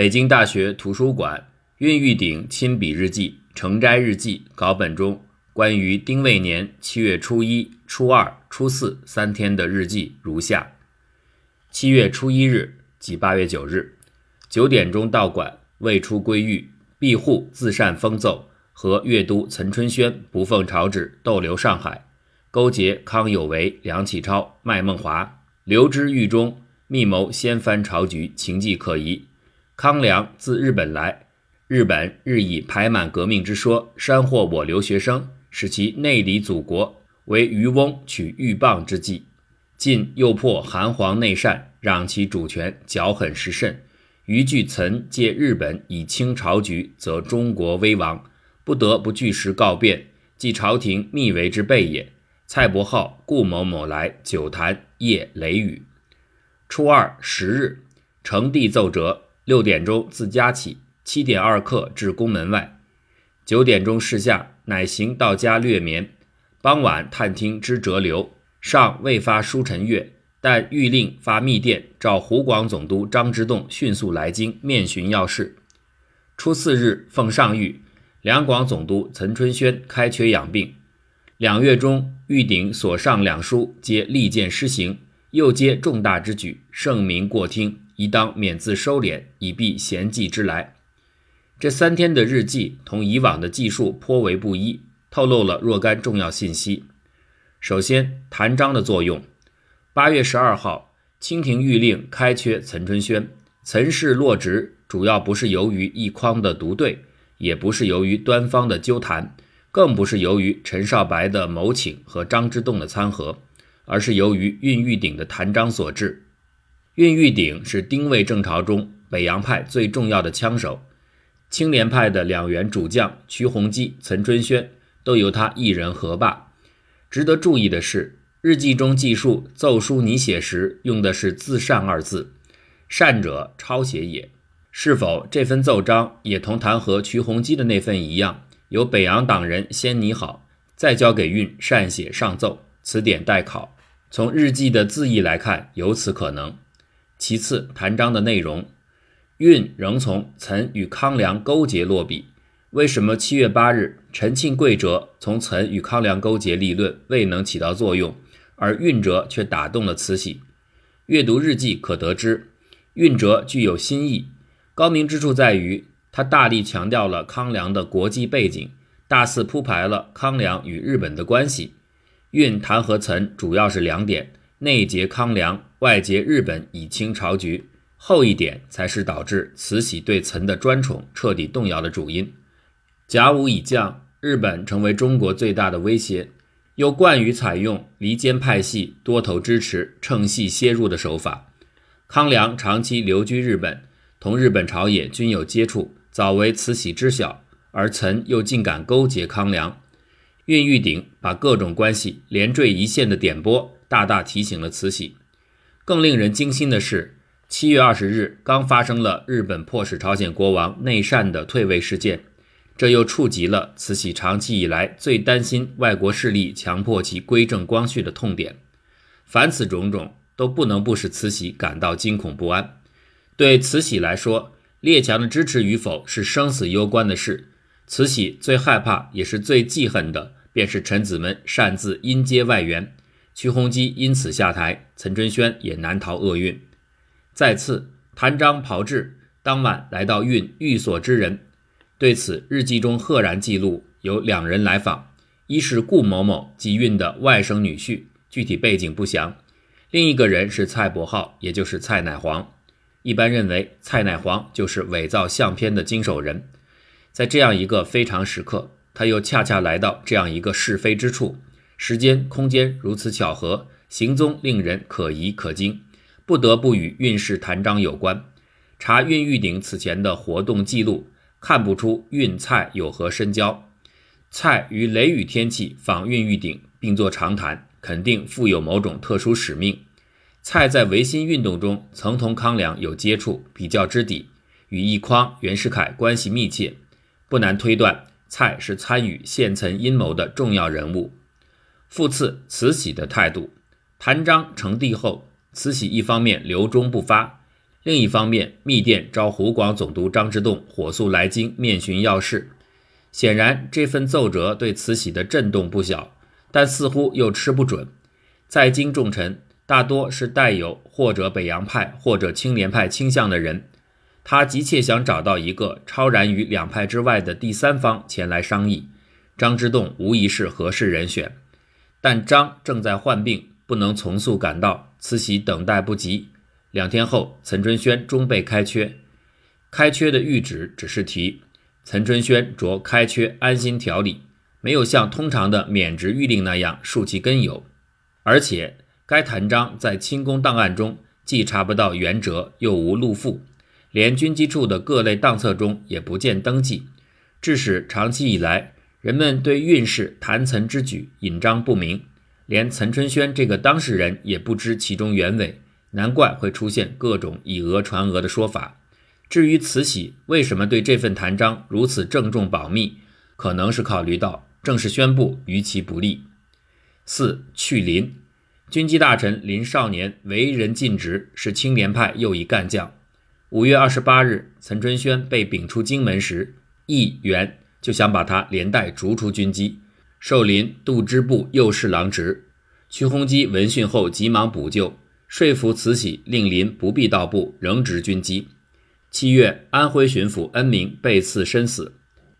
北京大学图书馆韵玉鼎亲笔日记《成斋日记》稿本中关于丁未年七月初一、初二、初四三天的日记如下：七月初一日，即八月九日，九点钟到馆，未出归寓，庇护自善封奏和粤都岑春轩不奉朝旨逗留上海，勾结康有为、梁启超、麦孟华，留之狱中，密谋掀翻朝局，情迹可疑。康梁自日本来，日本日以排满革命之说，煽惑我留学生，使其内离祖国，为渔翁取鹬蚌之计。晋又破韩皇内善，让其主权，剿狠时甚。余惧岑借日本以清朝局，则中国危亡，不得不据实告变，即朝廷密为之备也。蔡伯浩、顾某某来酒谈，夜雷雨。初二十日，呈递奏折。六点钟自家起，七点二刻至宫门外，九点钟示下，乃行到家略眠。傍晚探听之折流，尚未发书陈阅，但谕令发密电，召湖广总督张之洞迅速来京面询要事。初四日奉上谕，两广总督岑春轩开缺养病。两月中，御鼎所上两书皆力荐施行，又皆重大之举，圣明过听。宜当免自收敛，以避闲迹之来。这三天的日记同以往的记述颇为不一，透露了若干重要信息。首先，谭章的作用。八月十二号，清廷谕令开缺岑春轩，岑氏落职，主要不是由于一匡的独对，也不是由于端方的纠谈，更不是由于陈少白的谋请和张之洞的参合，而是由于运玉鼎的谭章所致。运玉鼎是丁未正朝中北洋派最重要的枪手，青莲派的两员主将瞿洪基、岑春轩都由他一人合霸。值得注意的是，日记中记述奏书拟写时用的是“自善”二字，“善”者抄写也。是否这份奏章也同弹劾瞿洪基的那份一样，由北洋党人先拟好，再交给运善写上奏？此点待考。从日记的字义来看，有此可能。其次，谭章的内容，运仍从岑与康梁勾结落笔。为什么七月八日陈庆贵折从岑与康梁勾结立论未能起到作用，而运折却打动了慈禧？阅读日记可得知，运折具有新意，高明之处在于他大力强调了康梁的国际背景，大肆铺排了康梁与日本的关系。运弹劾岑主要是两点。内结康梁，外结日本，以清朝局。后一点才是导致慈禧对岑的专宠彻底动摇的主因。甲午已降，日本成为中国最大的威胁，又惯于采用离间派系、多头支持、乘隙切入的手法。康梁长期留居日本，同日本朝野均有接触，早为慈禧知晓，而岑又竟敢勾结康梁。运玉鼎把各种关系连缀一线的点拨。大大提醒了慈禧。更令人惊心的是，七月二十日刚发生了日本迫使朝鲜国王内善的退位事件，这又触及了慈禧长期以来最担心外国势力强迫其归正光绪的痛点。凡此种种，都不能不使慈禧感到惊恐不安。对慈禧来说，列强的支持与否是生死攸关的事。慈禧最害怕也是最记恨的，便是臣子们擅自阴接外援。徐洪基因此下台，岑春轩也难逃厄运。再次，谭章炮制当晚来到运寓所之人，对此日记中赫然记录有两人来访，一是顾某某即运的外甥女婿，具体背景不详；另一个人是蔡伯浩，也就是蔡乃煌。一般认为，蔡乃煌就是伪造相片的经手人。在这样一个非常时刻，他又恰恰来到这样一个是非之处。时间、空间如此巧合，行踪令人可疑可惊，不得不与运势谈章有关。查运玉鼎此前的活动记录，看不出运蔡有何深交。蔡于雷雨天气访运玉鼎，并作长谈，肯定负有某种特殊使命。蔡在维新运动中曾同康梁有接触，比较知底，与奕匡、袁世凯关系密切，不难推断，蔡是参与现存阴谋的重要人物。复次，慈禧的态度。谭章成帝后，慈禧一方面留中不发，另一方面，密电召湖广总督张之洞火速来京面询要事。显然，这份奏折对慈禧的震动不小，但似乎又吃不准。在京重臣大多是带有或者北洋派或者清廉派倾向的人，他急切想找到一个超然于两派之外的第三方前来商议。张之洞无疑是合适人选，但张正在患病，不能从速赶到，慈禧等待不及。两天后，岑春轩终被开缺。开缺的谕旨只是提岑春轩着开缺安心调理，没有像通常的免职谕令那样树其根由。而且，该谭章在清宫档案中既查不到原折，又无录附，连军机处的各类档册中也不见登记，致使长期以来人们对运势谭岑之举引章不明，连岑春轩这个当事人也不知其中原委。难怪会出现各种以讹传讹的说法。至于慈禧为什么对这份弹章如此郑重保密，可能是考虑到正式宣布于其不利。四去林，军机大臣林少年为人尽职，是清廉派又一干将。五月二十八日，岑春轩被贬出京门时，议员就想把他连带逐出军机，授林度支部右侍郎职。屈鸿基闻讯后，急忙补救。说服慈禧令林不必到部，仍职军机。七月，安徽巡抚恩明被刺身死，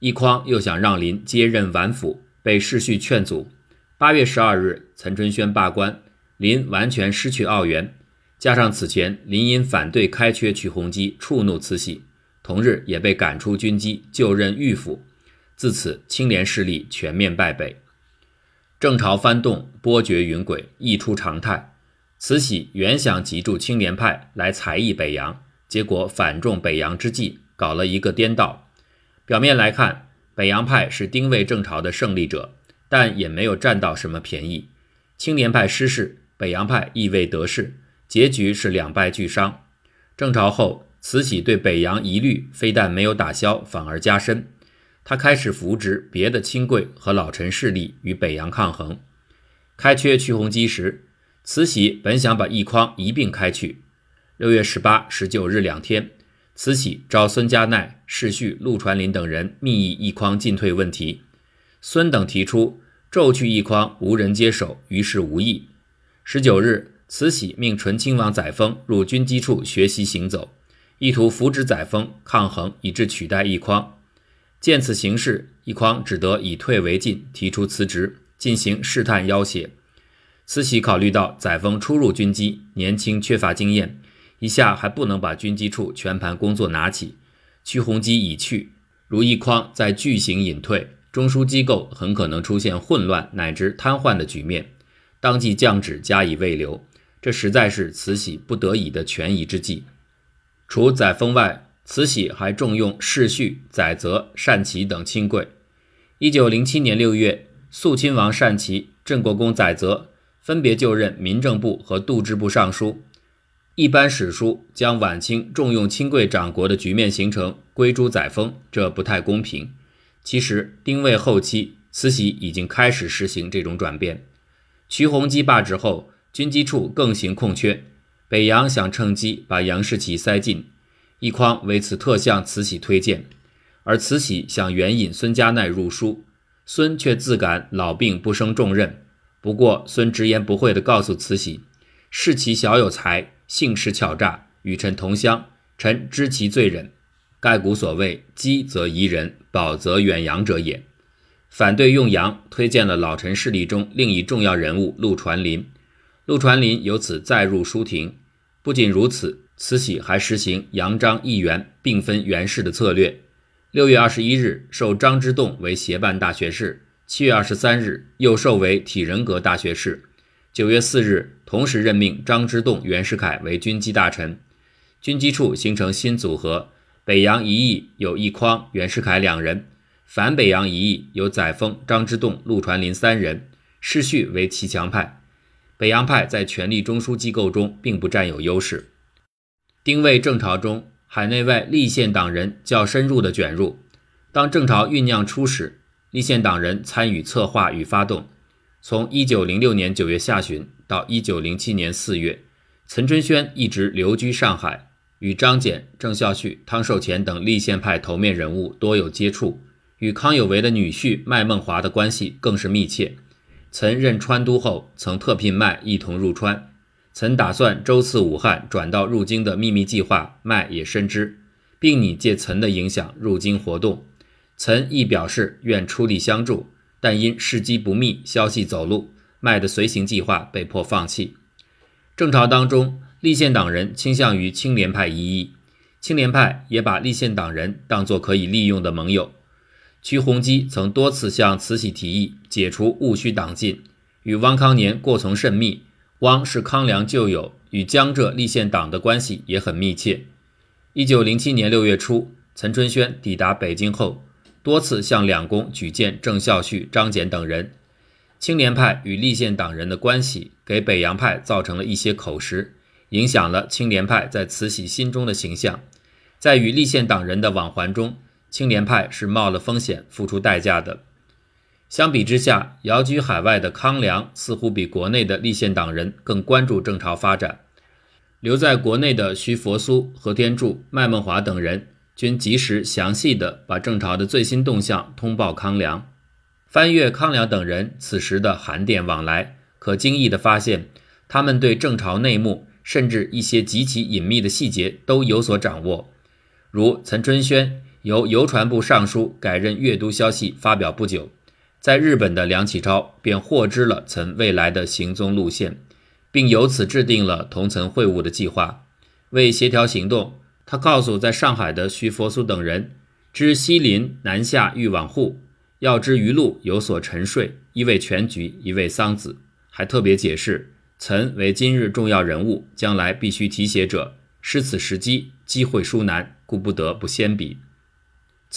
奕匡又想让林接任皖府，被世续劝阻。八月十二日，岑春轩罢官，林完全失去澳元。加上此前林因反对开缺曲鸿基，触怒慈禧，同日也被赶出军机，就任御府。自此，清廉势力全面败北，正朝翻动，波谲云诡，溢出常态。慈禧原想急住清廉派来裁议北洋，结果反中北洋之计，搞了一个颠倒。表面来看，北洋派是丁未正朝的胜利者，但也没有占到什么便宜。清廉派失势，北洋派亦未得势，结局是两败俱伤。正朝后，慈禧对北洋疑虑非但没有打消，反而加深。他开始扶植别的亲贵和老臣势力与北洋抗衡。开缺屈鸿基时。慈禧本想把奕匡一并开去。六月十八、十九日两天，慈禧召孙家鼐、世绪、陆传林等人密议奕匡进退问题。孙等提出骤去奕匡，无人接手，于是无益。十九日，慈禧命纯亲王载沣入军机处学习行走，意图扶植载沣抗衡，以致取代奕匡。见此形势，奕匡只得以退为进，提出辞职，进行试探要挟。慈禧考虑到载沣初入军机，年轻缺乏经验，一下还不能把军机处全盘工作拿起。屈鸿基已去，如意匡在巨型隐退，中枢机构很可能出现混乱乃至瘫痪的局面。当即降旨加以未留，这实在是慈禧不得已的权宜之计。除载沣外，慈禧还重用世绪、载泽、单齐等亲贵。一九零七年六月，肃亲王单齐、镇国公载泽。分别就任民政部和度支部尚书。一般史书将晚清重用亲贵长国的局面形成归诸载沣，这不太公平。其实丁未后期，慈禧已经开始实行这种转变。徐弘基罢职后，军机处更行空缺，北洋想趁机把杨士奇塞进，一匡为此特向慈禧推荐，而慈禧想援引孙家鼐入书，孙却自感老病不胜重任。不过，孙直言不讳地告诉慈禧：“视其小有才，性识巧诈，与臣同乡，臣知其罪人。盖古所谓‘积则宜人，保则远扬’者也。”反对用杨，推荐了老臣势力中另一重要人物陆传林。陆传林由此再入书廷。不仅如此，慈禧还实行杨张议员并分元氏的策略。六月二十一日，授张之洞为协办大学士。七月二十三日，又授为体仁阁大学士。九月四日，同时任命张之洞、袁世凯为军机大臣。军机处形成新组合：北洋一役有奕匡、袁世凯两人；反北洋一役有载沣、张之洞、陆传林三人。世序为骑墙派，北洋派在权力中枢机构中并不占有优势。丁未正朝中，海内外立宪党人较深入的卷入。当正朝酝酿初始。立宪党人参与策划与发动。从一九零六年九月下旬到一九零七年四月，岑春轩一直留居上海。与张謇、郑孝胥、汤寿乾等立宪派头面人物多有接触，与康有为的女婿麦孟华的关系更是密切。曾任川都后，曾特聘麦一同入川。曾打算周次武汉转到入京的秘密计划，麦也深知，并拟借岑的影响入京活动。岑亦表示愿出力相助，但因事机不密，消息走漏，麦的随行计划被迫放弃。正朝当中，立宪党人倾向于清廉派一翼，清廉派也把立宪党人当作可以利用的盟友。瞿鸿基曾多次向慈禧提议解除戊戌党禁，与汪康年过从甚密。汪是康梁旧友，与江浙立宪党的关系也很密切。一九零七年六月初，岑春轩抵达北京后，多次向两宫举荐郑孝胥、张謇等人。青年派与立宪党人的关系，给北洋派造成了一些口实，影响了青年派在慈禧心中的形象。在与立宪党人的往还中，青年派是冒了风险、付出代价的。相比之下，遥居海外的康梁似乎比国内的立宪党人更关注郑朝发展。留在国内的徐佛苏、何天柱、麦孟华等人均及时详细地把郑朝的最新动向通报康梁。翻阅康梁等人此时的函电往来，可惊异地发现，他们对郑朝内幕，甚至一些极其隐秘的细节都有所掌握。如岑春轩由邮传部尚书改任阅读消息发表不久。在日本的梁启超便获知了岑未来的行踪路线，并由此制定了同岑会晤的计划。为协调行动，他告诉在上海的徐佛苏等人：知西林南下欲往沪，要知余路有所沉睡，一为全局，一为桑梓。还特别解释，岑为今日重要人物，将来必须提携者，失此时机，机会殊难，故不得不先比。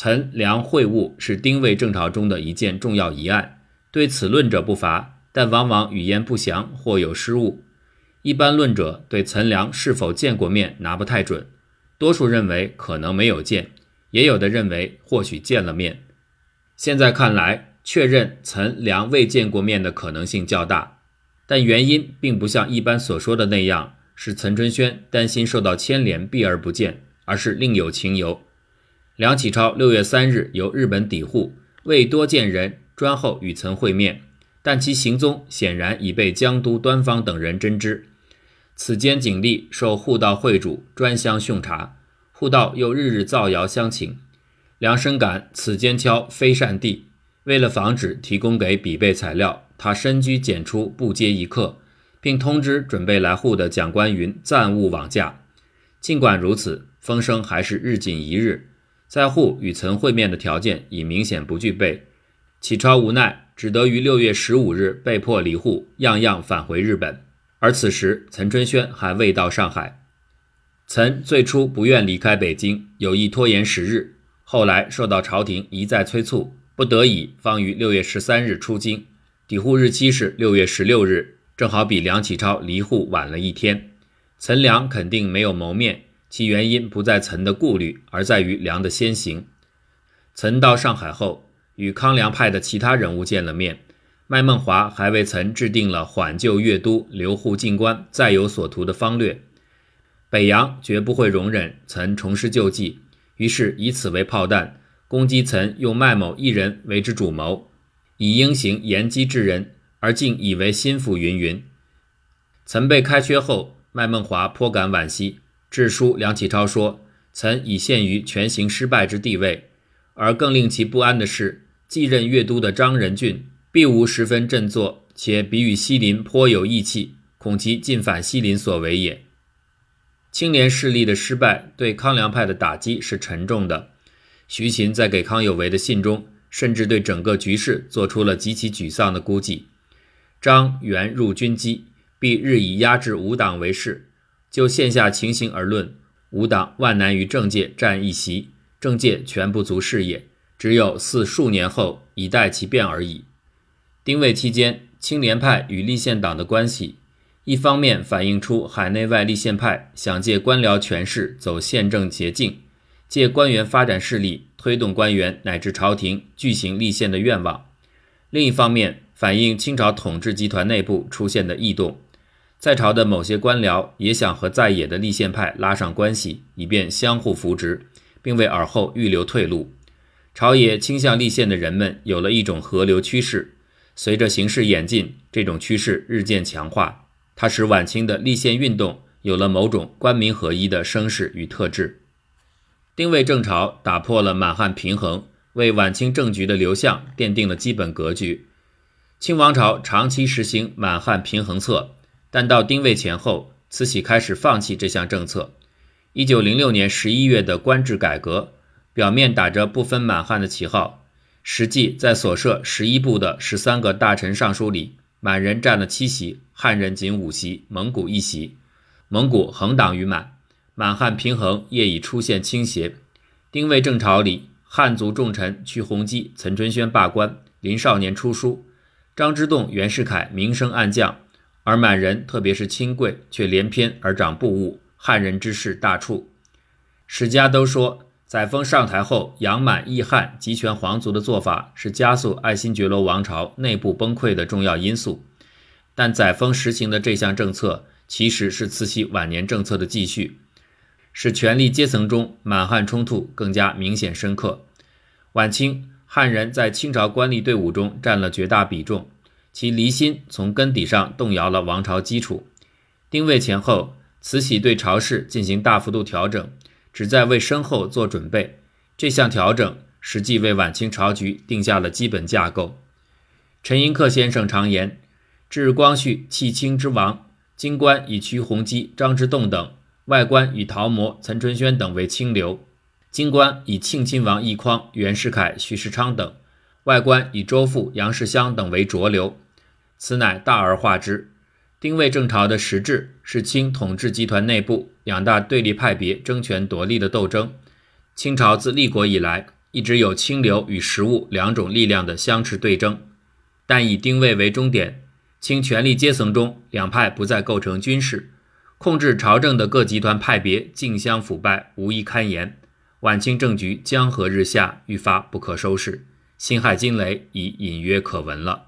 岑梁会晤是丁未政朝中的一件重要疑案，对此论者不乏，但往往语言不详或有失误。一般论者对岑梁是否见过面拿不太准，多数认为可能没有见，也有的认为或许见了面。现在看来，确认岑梁未见过面的可能性较大，但原因并不像一般所说的那样是岑春轩担心受到牵连避而不见，而是另有情由。梁启超六月三日由日本抵沪，为多见人，专候与岑会面，但其行踪显然已被江都端方等人侦知。此间警力受沪道会主专相讯查，沪道又日日造谣相请。梁深感此间敲非善地，为了防止提供给比备材料，他深居简出，不接一客，并通知准备来沪的蒋观云暂勿往驾。尽管如此，风声还是日紧一日。在沪与岑会面的条件已明显不具备，启超无奈，只得于六月十五日被迫离沪，样样返回日本。而此时，岑春轩还未到上海。岑最初不愿离开北京，有意拖延时日，后来受到朝廷一再催促，不得已方于六月十三日出京。抵沪日期是六月十六日，正好比梁启超离沪晚了一天。岑梁肯定没有谋面。其原因不在岑的顾虑，而在于梁的先行。岑到上海后，与康梁派的其他人物见了面。麦孟华还为岑制定了缓救粤都、留沪进关、再有所图的方略。北洋绝不会容忍岑重施旧迹，于是以此为炮弹，攻击岑用麦某一人为之主谋，以英行严机之人，而竟以为心腹云云。岑被开缺后，麦孟华颇感惋惜。致书梁启超说：“曾已陷于全行失败之地位，而更令其不安的是，继任粤都的张仁俊并无十分振作，且比与西林颇有义气，恐其进反西林所为也。”青年势力的失败对康梁派的打击是沉重的。徐勤在给康有为的信中，甚至对整个局势做出了极其沮丧的估计：张元入军机，必日以压制吾党为事。就线下情形而论，吾党万难于政界占一席，政界全不足事也，只有似数年后以待其变而已。丁未期间，青年派与立宪党的关系，一方面反映出海内外立宪派想借官僚权势走宪政捷径，借官员发展势力推动官员乃至朝廷巨行立宪的愿望；另一方面，反映清朝统治集团内部出现的异动。在朝的某些官僚也想和在野的立宪派拉上关系，以便相互扶植，并为尔后预留退路。朝野倾向立宪的人们有了一种合流趋势。随着形势演进，这种趋势日渐强化。它使晚清的立宪运动有了某种官民合一的声势与特质。丁未正朝打破了满汉平衡，为晚清政局的流向奠定了基本格局。清王朝长期实行满汉平衡策，但到丁未前后，慈禧开始放弃这项政策。一九零六年十一月的官制改革，表面打着不分满汉的旗号。实际在所设十一部的十三个大臣尚书里，满人占了七席，汉人仅五席，蒙古一席。蒙古横党于满，满汉平衡业已出现倾斜。丁未正朝里，汉族重臣屈鸿基、岑春轩罢官，林少年出书，张之洞、袁世凯名声暗降，而满人特别是亲贵却连篇而长不误，汉人之势大触。史家都说。载沣上台后，养满抑汉、集权皇族的做法是加速爱新觉罗王朝内部崩溃的重要因素。但载沣实行的这项政策，其实是慈禧晚年政策的继续，使权力阶层中满汉冲突更加明显深刻。晚清汉人在清朝官吏队伍中占了绝大比重，其离心从根底上动摇了王朝基础。丁位前后，慈禧对朝事进行大幅度调整。旨在为身后做准备，这项调整实际为晚清朝局定下了基本架构。陈寅恪先生常言：“至光绪弃清之王，京官以屈鸿基、张之洞等，外官以陶模、岑春轩等为清流；京官以庆亲王奕匡、袁世凯、徐世昌等，外官以周馥、杨世襄等为浊流。此乃大而化之。”丁未正朝的实质是清统治集团内部两大对立派别争权夺利的斗争。清朝自立国以来，一直有清流与实务两种力量的相持对争，但以丁未为终点，清权力阶层中两派不再构成军事，控制朝政的各集团派别竞相腐败，无一堪言。晚清政局江河日下，愈发不可收拾，辛亥惊雷已隐约可闻了。